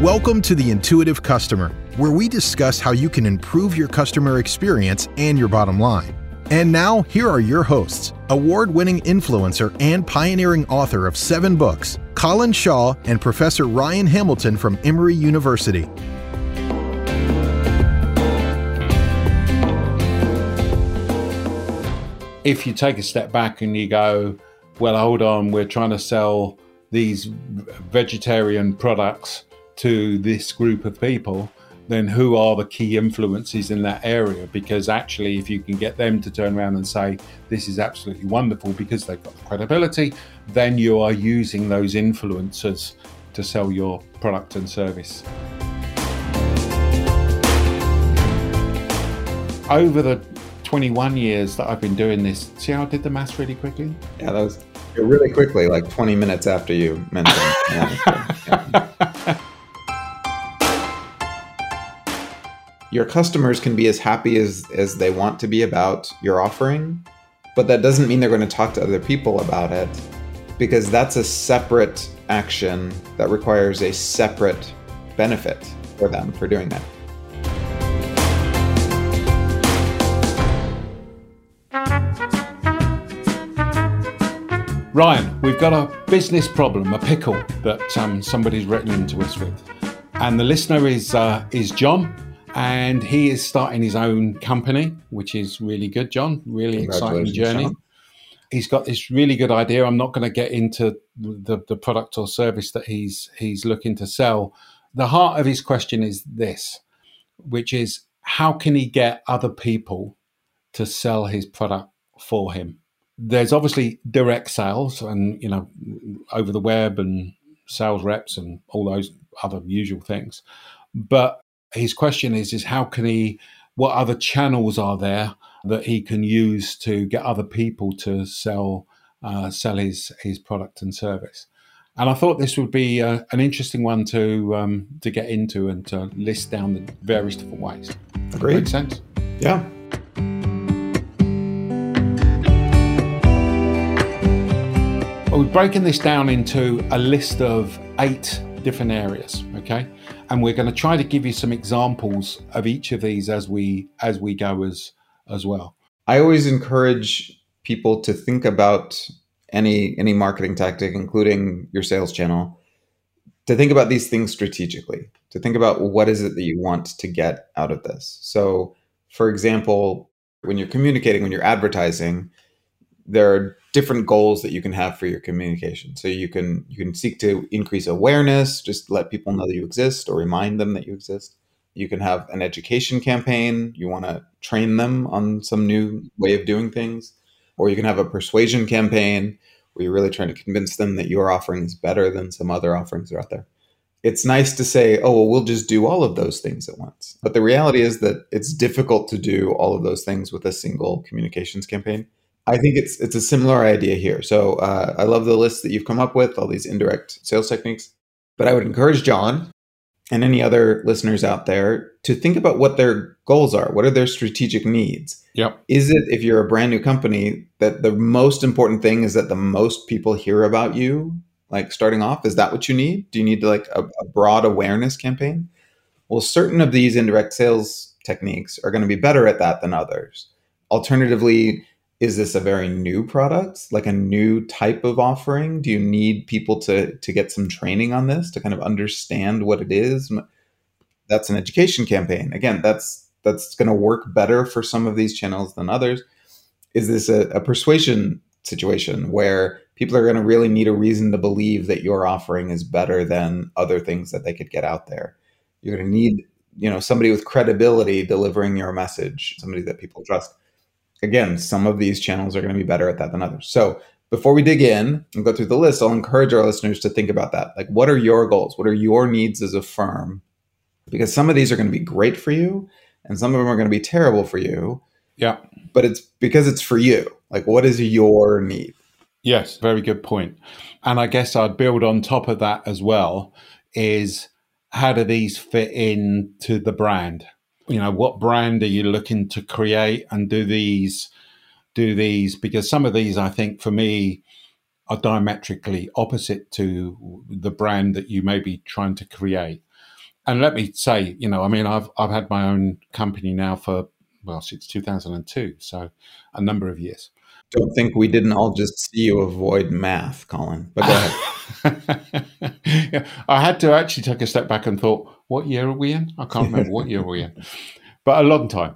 Welcome to the Intuitive Customer, where we discuss how you can improve your customer experience and your bottom line. And now, here are your hosts award winning influencer and pioneering author of seven books, Colin Shaw and Professor Ryan Hamilton from Emory University. If you take a step back and you go, well, hold on, we're trying to sell these vegetarian products to this group of people, then who are the key influences in that area? Because actually, if you can get them to turn around and say, this is absolutely wonderful because they've got the credibility, then you are using those influencers to sell your product and service. Over the 21 years that I've been doing this, see how I did the maths really quickly? Yeah, that was really quickly, like 20 minutes after you mentioned. yeah. Your customers can be as happy as, as they want to be about your offering, but that doesn't mean they're going to talk to other people about it because that's a separate action that requires a separate benefit for them for doing that. Ryan, we've got a business problem, a pickle that um, somebody's written into us with, and the listener is uh, is John, and he is starting his own company, which is really good. John, really exciting journey. John. He's got this really good idea. I'm not going to get into the, the product or service that he's he's looking to sell. The heart of his question is this, which is how can he get other people to sell his product for him? there's obviously direct sales and you know over the web and sales reps and all those other usual things but his question is is how can he what other channels are there that he can use to get other people to sell uh, sell his his product and service and I thought this would be uh, an interesting one to um, to get into and to list down the various different ways. Agreed. Makes sense. Yeah. Well, we've broken this down into a list of eight different areas, okay? And we're going to try to give you some examples of each of these as we as we go as as well. I always encourage people to think about any any marketing tactic including your sales channel to think about these things strategically to think about what is it that you want to get out of this so for example when you're communicating when you're advertising there are different goals that you can have for your communication. So you can you can seek to increase awareness, just let people know that you exist or remind them that you exist. You can have an education campaign. You want to train them on some new way of doing things. Or you can have a persuasion campaign where you're really trying to convince them that your offering is better than some other offerings that are out there. It's nice to say, oh, well, we'll just do all of those things at once. But the reality is that it's difficult to do all of those things with a single communications campaign I think it's it's a similar idea here. So uh, I love the list that you've come up with, all these indirect sales techniques. But I would encourage John and any other listeners out there to think about what their goals are. What are their strategic needs? Yep. Is it if you're a brand new company that the most important thing is that the most people hear about you? Like starting off, is that what you need? Do you need like a, a broad awareness campaign? Well, certain of these indirect sales techniques are going to be better at that than others. Alternatively, is this a very new product? Like a new type of offering? Do you need people to to get some training on this to kind of understand what it is? That's an education campaign. Again that's that's going to work better for some of these channels than others. Is this a, a persuasion situation where people are going to really need a reason to believe that your offering is better than other things that they could get out there? You're going to need you know somebody with credibility delivering your message somebody that people trust again, some of these channels are going to be better at that than others. So before we dig in and go through the list, I'll encourage our listeners to think about that. Like, what are your goals? What are your needs as a firm? Because some of these are going to be great for you, and some of them are going to be terrible for you. Yeah. But it's because it's for you. Like, what is your need? Yes, very good point. And I guess I'd build on top of that as well is how do these fit into the brand? You know what brand are you looking to create and do these do these because some of these i think for me are diametrically opposite to the brand that you may be trying to create and let me say, you know, I mean, I've I've had my own company now for well since 2002, so a number of years. Don't think we didn't all just see you avoid math, Colin. But go ahead. yeah, I had to actually take a step back and thought, what year are we in? I can't remember what year we're we in, but a long time.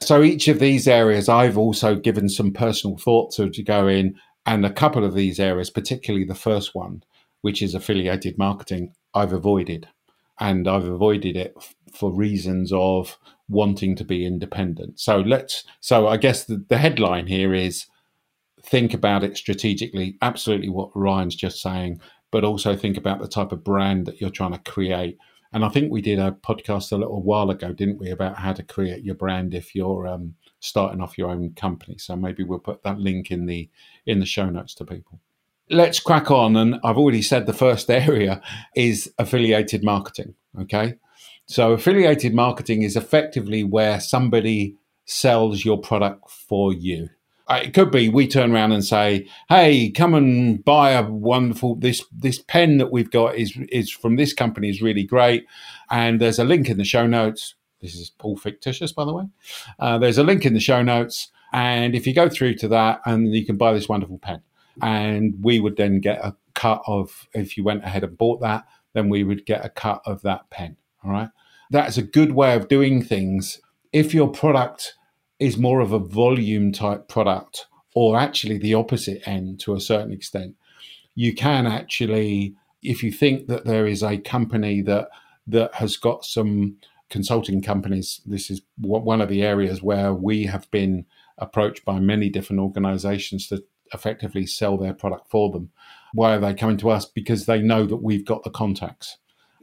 So each of these areas, I've also given some personal thought to, to go in, and a couple of these areas, particularly the first one, which is affiliated marketing, I've avoided and I've avoided it f- for reasons of wanting to be independent. So let's. So I guess the, the headline here is think about it strategically. Absolutely, what Ryan's just saying, but also think about the type of brand that you're trying to create. And I think we did a podcast a little while ago, didn't we, about how to create your brand if you're um, starting off your own company. So maybe we'll put that link in the in the show notes to people let's crack on. And I've already said the first area is affiliated marketing. Okay. So, affiliated marketing is effectively where somebody sells your product for you. Uh, it could be we turn around and say, "Hey, come and buy a wonderful this this pen that we've got is is from this company is really great, and there's a link in the show notes. This is all fictitious, by the way. Uh, there's a link in the show notes, and if you go through to that, and you can buy this wonderful pen. And we would then get a cut of if you went ahead and bought that then we would get a cut of that pen. All right? That's a good way of doing things. If your product is more of a volume type product or actually the opposite end to a certain extent you can actually if you think that there is a company that that has got some consulting companies this is one of the areas where we have been approached by many different organizations to effectively sell their product for them. Why are they coming to us? Because they know that we've got the contacts.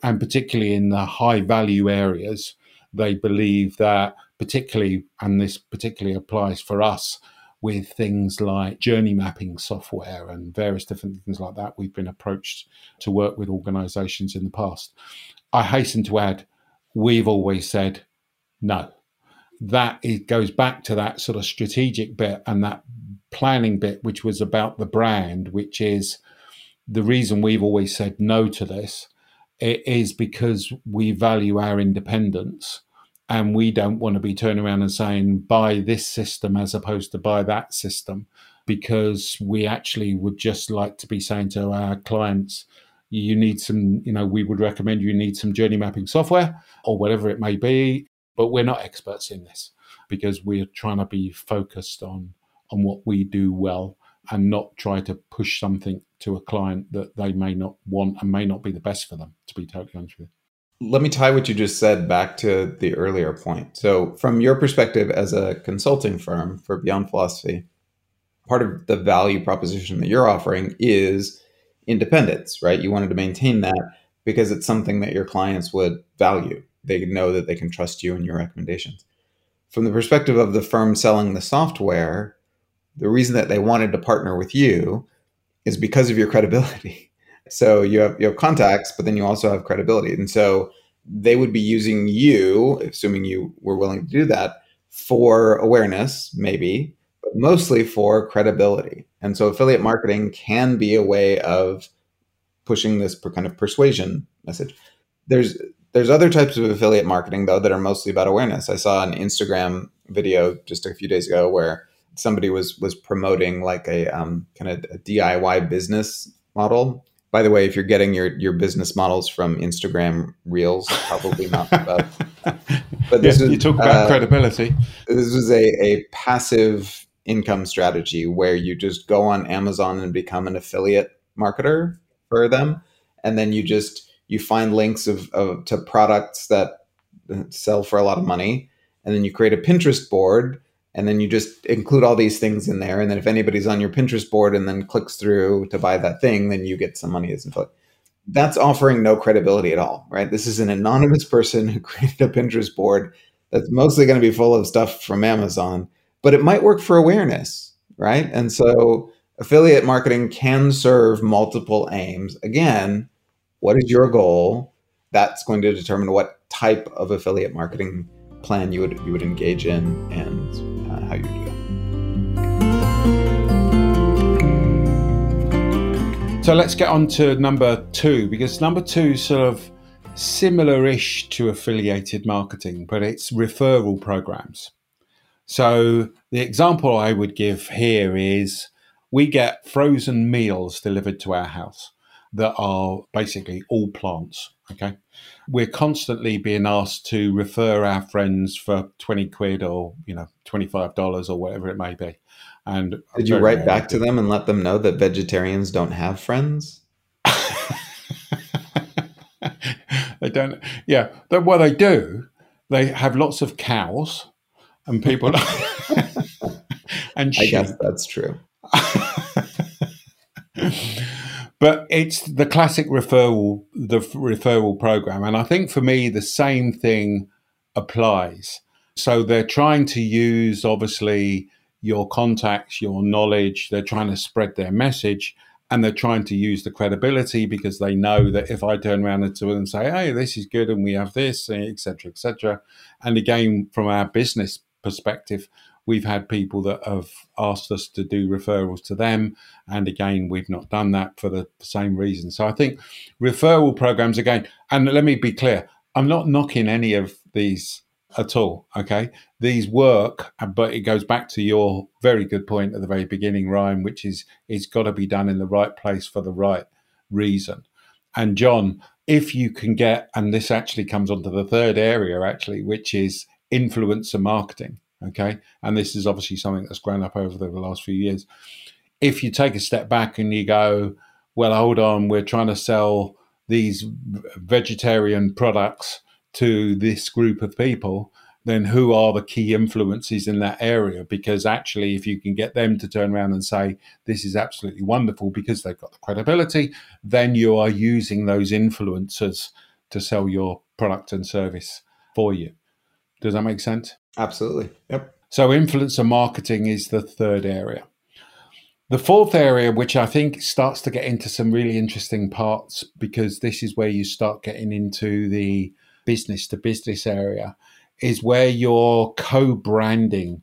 And particularly in the high value areas, they believe that, particularly, and this particularly applies for us with things like journey mapping software and various different things like that. We've been approached to work with organizations in the past. I hasten to add, we've always said no. That it goes back to that sort of strategic bit and that planning bit, which was about the brand, which is the reason we've always said no to this, it is because we value our independence and we don't want to be turning around and saying buy this system as opposed to buy that system because we actually would just like to be saying to our clients you need some you know we would recommend you need some journey mapping software or whatever it may be but we're not experts in this because we're trying to be focused on on what we do well and not try to push something to a client that they may not want and may not be the best for them, to be totally honest with you. Let me tie what you just said back to the earlier point. So, from your perspective as a consulting firm for Beyond Philosophy, part of the value proposition that you're offering is independence, right? You wanted to maintain that because it's something that your clients would value. They know that they can trust you and your recommendations. From the perspective of the firm selling the software, the reason that they wanted to partner with you is because of your credibility. So you have you have contacts, but then you also have credibility, and so they would be using you, assuming you were willing to do that, for awareness, maybe, but mostly for credibility. And so affiliate marketing can be a way of pushing this kind of persuasion message. There's there's other types of affiliate marketing though that are mostly about awareness. I saw an Instagram video just a few days ago where somebody was was promoting like a um, kind of a DIY business model. By the way, if you're getting your your business models from Instagram Reels, probably not the best. But this yeah, you talk about uh, credibility. This is a, a passive income strategy where you just go on Amazon and become an affiliate marketer for them, and then you just you find links of, of to products that sell for a lot of money, and then you create a Pinterest board and then you just include all these things in there. And then if anybody's on your pinterest board and then clicks through to buy that thing then you get some money as an affiliate that's offering no credibility at all right? This is an anonymous person who created a pinterest board that's mostly going to be full of stuff from amazon but it might work for awareness right? And so affiliate marketing can serve multiple aims. Again what is your goal? That's going to determine what type of affiliate marketing plan you would you would engage in and uh, how you do that. So let's get on to number two because number two sort of similar ish to affiliated marketing, but it's referral programs. So the example I would give here is we get frozen meals delivered to our house that are basically all plants. Okay. We're constantly being asked to refer our friends for 20 quid or, you know, $25 or whatever it may be. And did you write back to them and let them know that vegetarians don't have friends? they don't. Yeah, But well, they do. They have lots of cows, and people. and sheep. I guess that's true. But it's the classic referral, the referral program, and I think for me the same thing applies. So they're trying to use obviously your contacts, your knowledge. They're trying to spread their message and they're trying to use the credibility because they know that if I turn around to them and say, "Hey, this is good, and we have this, etc., etc." And again, from our business perspective, we've had people that have asked us to do referrals to them, and again, we've not done that for the same reason. So I think referral programs again, and let me be clear, I'm not knocking any of these at all. Okay, these work, but it goes back to your very good point at the very beginning, Ryan, which is it's got to be done in the right place for the right reason. And John, if you can get, and this actually comes onto the third area, actually, which is influencer marketing. Okay, and this is obviously something that's grown up over the last few years. If you take a step back and you go, well, hold on, we're trying to sell these vegetarian products to this group of people, then who are the key influences in that area? Because actually, if you can get them to turn around and say, this is absolutely wonderful because they've got the credibility, then you are using those influencers to sell your product and service for you. Does that make sense? Absolutely. Yep. So, influencer marketing is the third area. The fourth area, which I think starts to get into some really interesting parts, because this is where you start getting into the business to business area is where you're co branding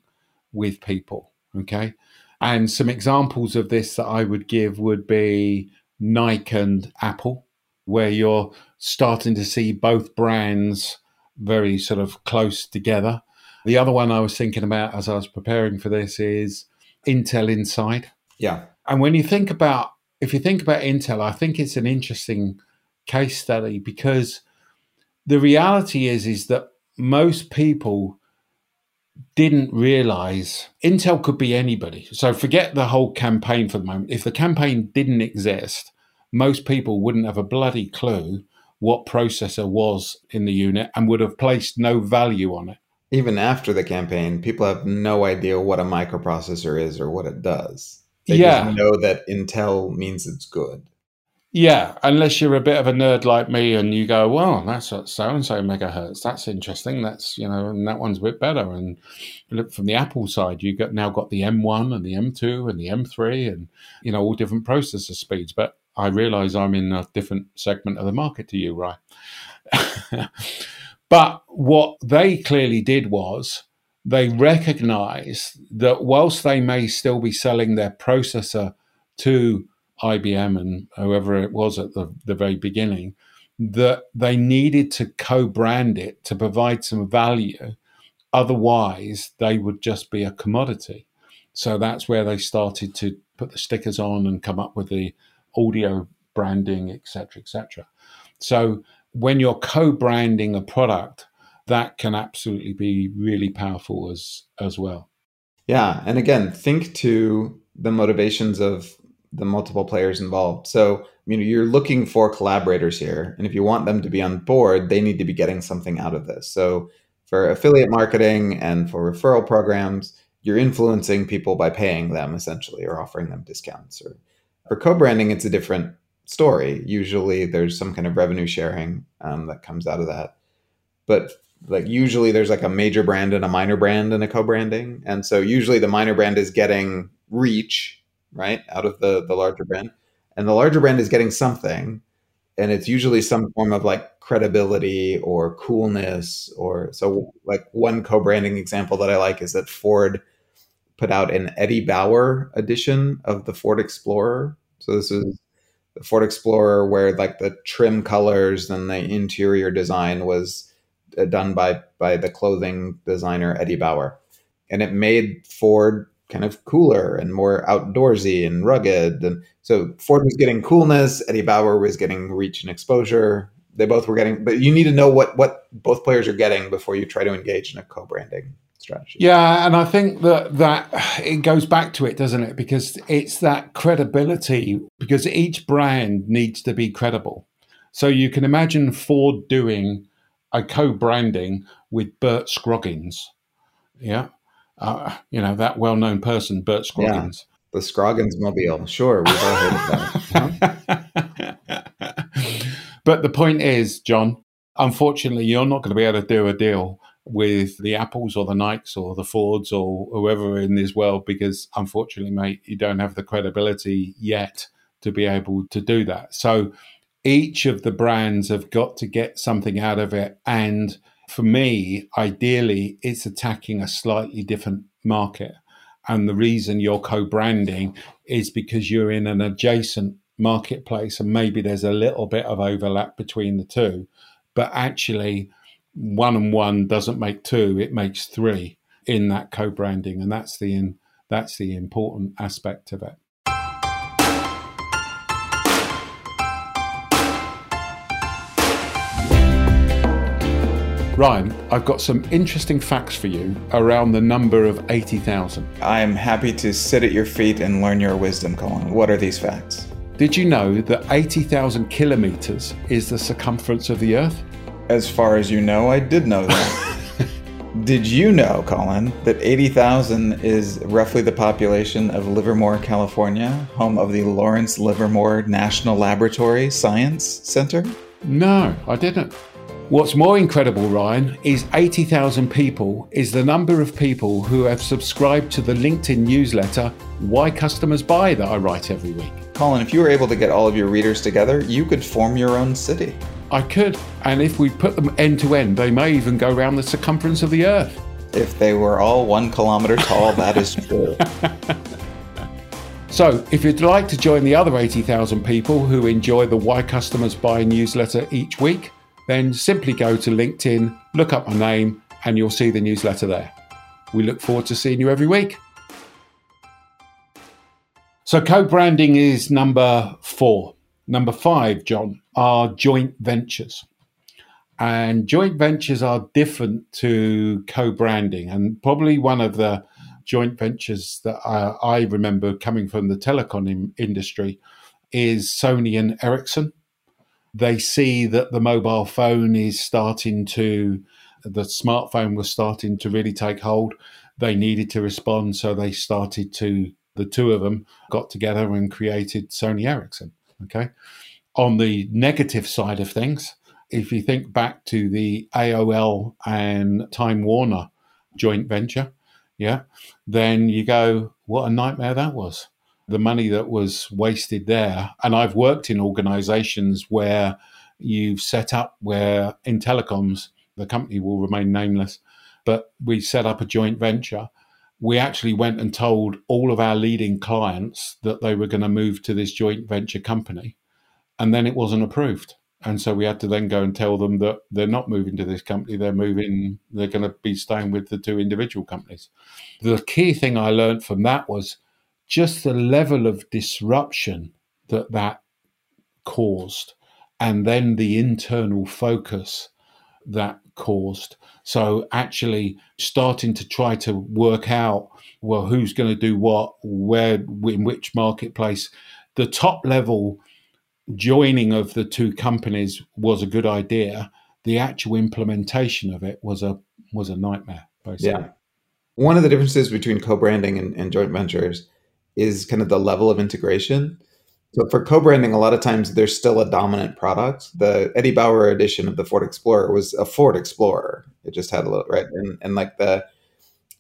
with people. Okay. And some examples of this that I would give would be Nike and Apple, where you're starting to see both brands very sort of close together. The other one I was thinking about as I was preparing for this is Intel Inside. Yeah. And when you think about, if you think about Intel, I think it's an interesting case study because the reality is is that most people didn't realize Intel could be anybody. So forget the whole campaign for the moment. If the campaign didn't exist, most people wouldn't have a bloody clue what processor was in the unit and would have placed no value on it. Even after the campaign, people have no idea what a microprocessor is or what it does. They yeah. just know that Intel means it's good. Yeah, unless you're a bit of a nerd like me and you go, well, that's at so and so megahertz. That's interesting. That's you know, and that one's a bit better. And look from the Apple side, you've got now got the M1 and the M2 and the M3 and you know all different processor speeds. But I realise I'm in a different segment of the market to you, right? but what they clearly did was they recognised that whilst they may still be selling their processor to IBM and whoever it was at the, the very beginning, that they needed to co brand it to provide some value. Otherwise, they would just be a commodity. So that's where they started to put the stickers on and come up with the audio branding, etc., etc. So when you're co-branding a product, that can absolutely be really powerful as as well. Yeah, and again, think to the motivations of the multiple players involved. So, you know, you're looking for collaborators here, and if you want them to be on board, they need to be getting something out of this. So, for affiliate marketing and for referral programs, you're influencing people by paying them essentially or offering them discounts. Or for co-branding, it's a different story. Usually, there's some kind of revenue sharing um, that comes out of that, but like usually there's like a major brand and a minor brand in a co-branding. And so usually the minor brand is getting reach right out of the the larger brand. And the larger brand is getting something. And it's usually some form of like credibility or coolness or so like one co-branding example that i like is that ford put out an eddie bauer edition of the ford explorer so this is the Ford Explorer, where like the trim colors and the interior design was uh, done by by the clothing designer Eddie Bauer, and it made Ford kind of cooler and more outdoorsy and rugged. And so Ford was getting coolness, Eddie Bauer was getting reach and exposure. They both were getting, but you need to know what what both players are getting before you try to engage in a co-branding strategy. Yeah, and I think that that it goes back to it, doesn't it? Because it's that credibility. Because each brand needs to be credible. So you can imagine Ford doing a co-branding with Bert Scroggins. Yeah, uh, you know that well-known person, Bert Scroggins. Yeah, the Scroggins mobile. Sure, we've all heard of that. but the point is, John, unfortunately, you're not going to be able to do a deal with the Apples or the Nikes or the Fords or whoever in this world because, unfortunately, mate, you don't have the credibility yet to be able to do that. So each of the brands have got to get something out of it and for me, ideally, it's attacking a slightly different market. And the reason you're co branding is because you're in an adjacent marketplace and maybe there's a little bit of overlap between the two. But actually, one and one doesn't make two, it makes three in that co branding. And that's the, in, that's the important aspect of it. Ryan, I've got some interesting facts for you around the number of 80,000. I'm happy to sit at your feet and learn your wisdom, Colin. What are these facts? Did you know that 80,000 kilometers is the circumference of the Earth? As far as you know, I did know that. did you know, Colin, that 80,000 is roughly the population of Livermore, California, home of the Lawrence Livermore National Laboratory Science Center? No, I didn't. What's more incredible, Ryan, is 80,000 people is the number of people who have subscribed to the LinkedIn newsletter, Why Customers Buy, that I write every week. Colin, if you were able to get all of your readers together, you could form your own city. I could. And if we put them end to end, they may even go around the circumference of the Earth. If they were all one kilometer tall, that is true. So, if you'd like to join the other 80,000 people who enjoy the Why Customers Buy newsletter each week, then simply go to LinkedIn, look up my name, and you'll see the newsletter there. We look forward to seeing you every week. So, co branding is number four. Number five, John, are joint ventures. And joint ventures are different to co branding. And probably one of the joint ventures that I, I remember coming from the telecom industry is Sony and Ericsson they see that the mobile phone is starting to, the smartphone was starting to really take hold. They needed to respond, so they started to, the two of them got together and created Sony Ericsson. Okay. On the negative side of things, if you think back to the AOL and Time Warner joint venture, yeah, then you go, what a nightmare that was the money that was wasted there. And I've worked in organizations where you've set up where in telecoms, the company will remain nameless, but we set up a joint venture. We actually went and told all of our leading clients that they were going to move to this joint venture company. And then it wasn't approved. And so we had to then go and tell them that they're not moving to this company. They're moving, they're going to be staying with the two individual companies. The key thing I learned from that was just the level of disruption that that caused, and then the internal focus that caused. So, actually, starting to try to work out well, who's going to do what, where, in which marketplace. The top level joining of the two companies was a good idea. The actual implementation of it was a was a nightmare. Basically. Yeah. One of the differences between co-branding and, and joint ventures is kind of the level of integration. So for co-branding, a lot of times there's still a dominant product. The Eddie Bauer edition of the Ford Explorer was a Ford Explorer. It just had a little right, and and like the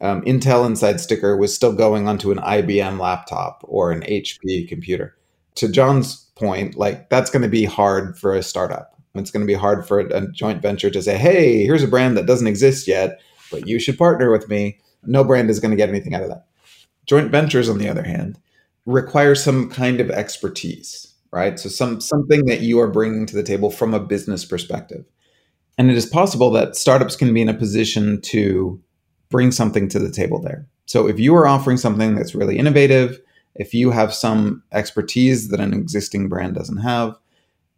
um, Intel Inside sticker was still going onto an IBM laptop or an HP computer. To John's point, like that's going to be hard for a startup. It's going to be hard for a joint venture to say, "Hey, here's a brand that doesn't exist yet, but you should partner with me." No brand is going to get anything out of that. Joint ventures, on the other hand, require some kind of expertise, right? So some something that you are bringing to the table from a business perspective. And it is possible that startups can be in a position to bring something to the table there. So if you are offering something that's really innovative, if you have some expertise that an existing brand doesn't have,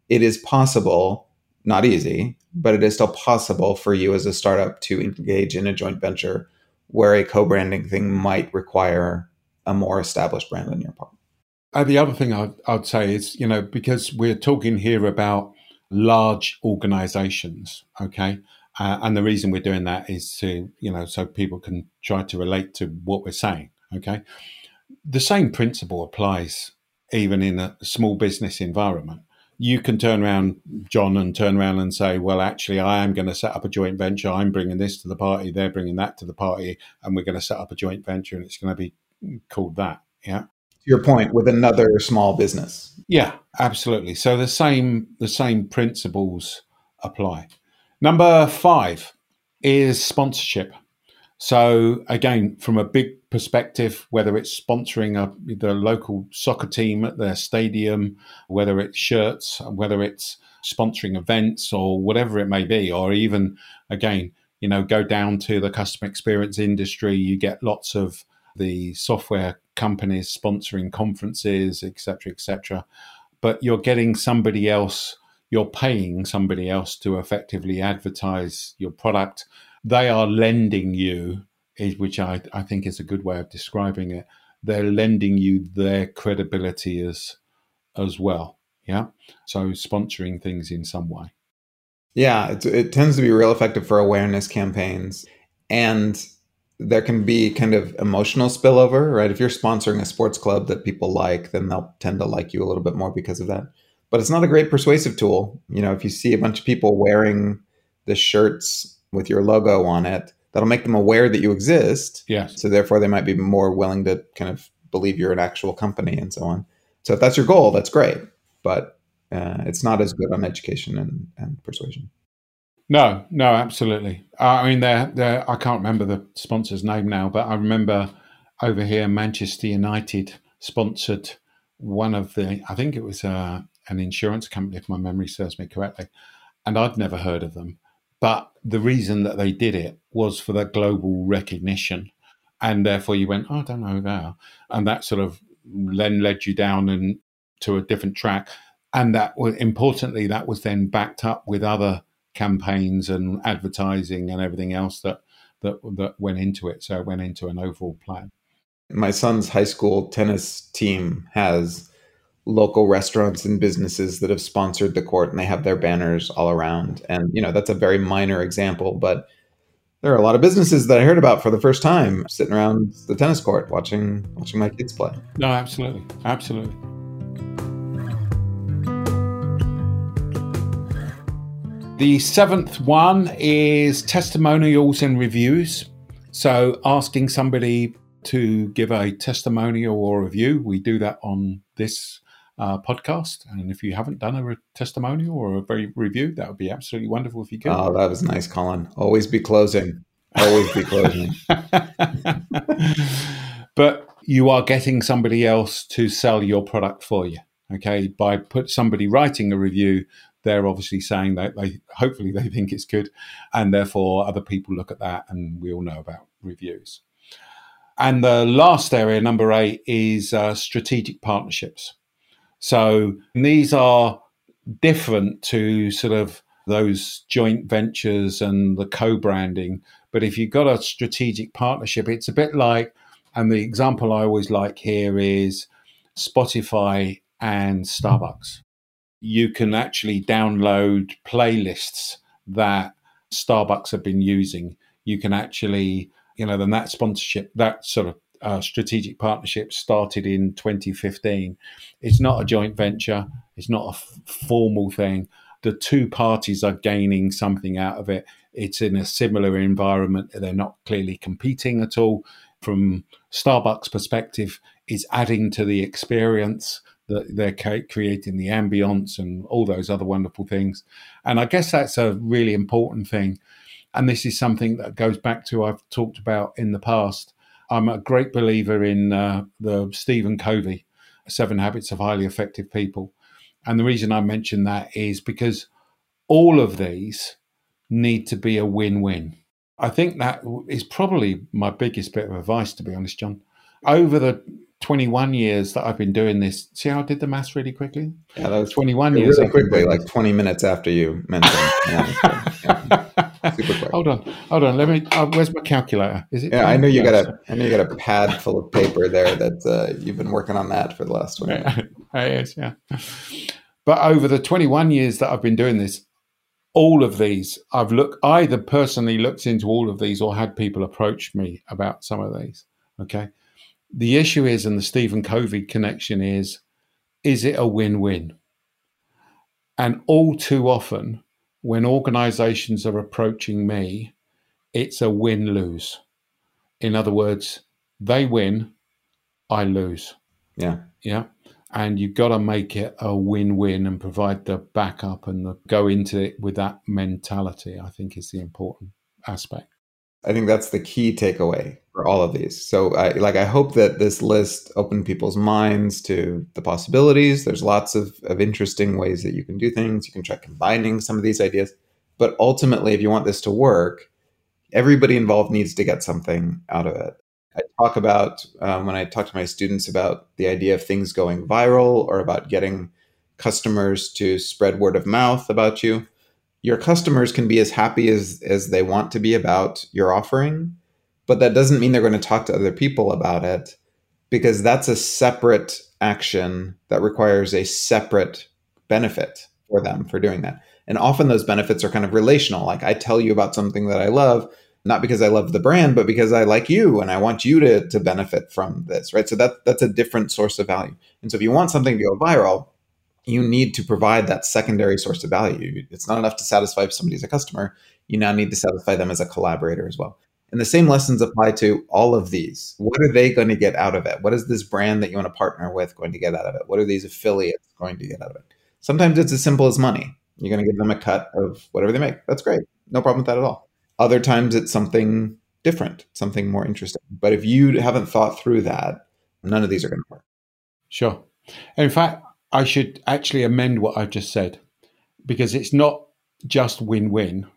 it is possible, not easy, but it is still possible for you as a startup to engage in a joint venture where a co-branding thing might require a more established brand on your part. Uh, the other thing I'd, I'd say is, you know, because we're talking here about large organizations, okay? Uh, and the reason we're doing that is to, you know, so people can try to relate to what we're saying, okay? The same principle applies even in a small business environment. You can turn around, John, and turn around and say, well, actually, I am going to set up a joint venture. I'm bringing this to the party. They're bringing that to the party. And we're going to set up a joint venture and it's going to be called that. Yeah your point with another small business yeah absolutely so the same the same principles apply number five is sponsorship so again from a big perspective whether it's sponsoring a, the local soccer team at their stadium whether it's shirts whether it's sponsoring events or whatever it may be or even again you know go down to the customer experience industry you get lots of the software companies sponsoring conferences, etc., etc. But you're getting somebody else, you're paying somebody else to effectively advertise your product. They are lending you, which I, I think is a good way of describing it. They're lending you their credibility as as well. Yeah. So sponsoring things in some way. Yeah, it, it tends to be real effective for awareness campaigns. And there can be kind of emotional spillover, right? If you're sponsoring a sports club that people like, then they'll tend to like you a little bit more because of that. But it's not a great persuasive tool. You know, if you see a bunch of people wearing the shirts with your logo on it, that'll make them aware that you exist. Yes. So therefore, they might be more willing to kind of believe you're an actual company and so on. So if that's your goal, that's great. But uh, it's not as good on education and, and persuasion. No, no, absolutely. Uh, I mean, they're, they're, I can't remember the sponsor's name now, but I remember over here, Manchester United sponsored one of the, I think it was uh, an insurance company, if my memory serves me correctly. And I'd never heard of them. But the reason that they did it was for the global recognition. And therefore you went, oh, I don't know are. And that sort of then led you down and to a different track. And that was importantly, that was then backed up with other campaigns and advertising and everything else that that that went into it. So it went into an overall plan. My son's high school tennis team has local restaurants and businesses that have sponsored the court and they have their banners all around. And you know, that's a very minor example, but there are a lot of businesses that I heard about for the first time sitting around the tennis court watching watching my kids play. No, absolutely. Absolutely. The seventh one is testimonials and reviews. So, asking somebody to give a testimonial or review. We do that on this uh, podcast. And if you haven't done a re- testimonial or a very review, that would be absolutely wonderful if you could. Oh, that was nice, Colin. Always be closing. Always be closing. but you are getting somebody else to sell your product for you. Okay, by put somebody writing a review, they're obviously saying that they hopefully they think it's good, and therefore other people look at that, and we all know about reviews. And the last area, number eight, is uh, strategic partnerships. So these are different to sort of those joint ventures and the co-branding. But if you've got a strategic partnership, it's a bit like, and the example I always like here is Spotify and Starbucks you can actually download playlists that Starbucks have been using. You can actually, you know, then that sponsorship, that sort of uh, strategic partnership started in 2015. It's not a joint venture, it's not a f- formal thing. The two parties are gaining something out of it. It's in a similar environment. They're not clearly competing at all. From Starbucks' perspective, is adding to the experience that they're creating the ambience and all those other wonderful things. And I guess that's a really important thing. And this is something that goes back to I've talked about in the past. I'm a great believer in uh, the Stephen Covey, Seven Habits of Highly Effective People. And the reason I mention that is because all of these need to be a win win. I think that is probably my biggest bit of advice, to be honest, John. Over the 21 years that I've been doing this, see how I did the maths really quickly? Yeah, that was 21 really years. quickly, like 20 minutes after you mentioned. yeah. Super quick. Hold on, hold on. Let me. Uh, where's my calculator? Is it? Yeah, I know you got a. I know you got a pad full of paper there that uh, you've been working on that for the last 20 minutes. it is, yeah. But over the 21 years that I've been doing this, all of these, I've looked either personally looked into all of these or had people approach me about some of these. Okay. The issue is, and the Stephen Covey connection is, is it a win win? And all too often, when organizations are approaching me, it's a win lose. In other words, they win, I lose. Yeah. Yeah. And you've got to make it a win win and provide the backup and the, go into it with that mentality, I think is the important aspect. I think that's the key takeaway for all of these. So, I, like, I hope that this list opened people's minds to the possibilities. There's lots of, of interesting ways that you can do things. You can try combining some of these ideas. But ultimately, if you want this to work, everybody involved needs to get something out of it. I talk about um, when I talk to my students about the idea of things going viral or about getting customers to spread word of mouth about you. Your customers can be as happy as, as they want to be about your offering, but that doesn't mean they're going to talk to other people about it because that's a separate action that requires a separate benefit for them for doing that. And often those benefits are kind of relational. Like I tell you about something that I love, not because I love the brand, but because I like you and I want you to, to benefit from this, right? So that that's a different source of value. And so if you want something to go viral, you need to provide that secondary source of value. It's not enough to satisfy if somebody's a customer. You now need to satisfy them as a collaborator as well. And the same lessons apply to all of these. What are they going to get out of it? What is this brand that you want to partner with going to get out of it? What are these affiliates going to get out of it? Sometimes it's as simple as money. You're going to give them a cut of whatever they make. That's great. No problem with that at all. Other times it's something different, something more interesting. But if you haven't thought through that, none of these are going to work. Sure. In fact, I should actually amend what I've just said because it's not just win win,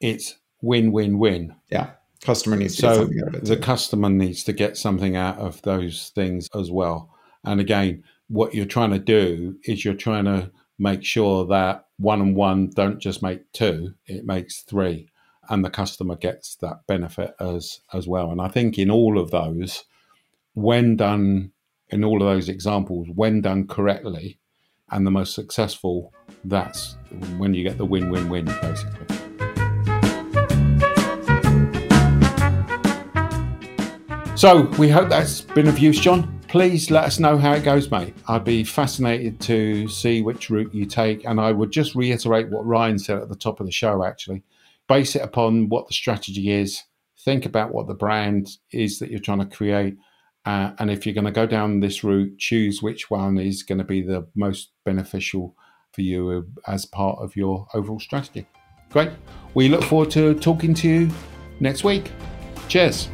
it's win win win. Yeah. Customer needs to so get something out of it. The customer needs to get something out of those things as well. And again, what you're trying to do is you're trying to make sure that one and one don't just make two, it makes three. And the customer gets that benefit as as well. And I think in all of those, when done in all of those examples, when done correctly and the most successful, that's when you get the win-win-win basically. So we hope that's been of use, John. Please let us know how it goes, mate. I'd be fascinated to see which route you take. And I would just reiterate what Ryan said at the top of the show, actually. Base it upon what the strategy is. Think about what the brand is that you're trying to create. Uh, and if you're going to go down this route, choose which one is going to be the most beneficial for you as part of your overall strategy. Great. We look forward to talking to you next week. Cheers.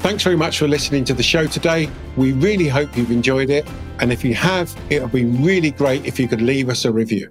Thanks very much for listening to the show today. We really hope you've enjoyed it. And if you have, it would be really great if you could leave us a review.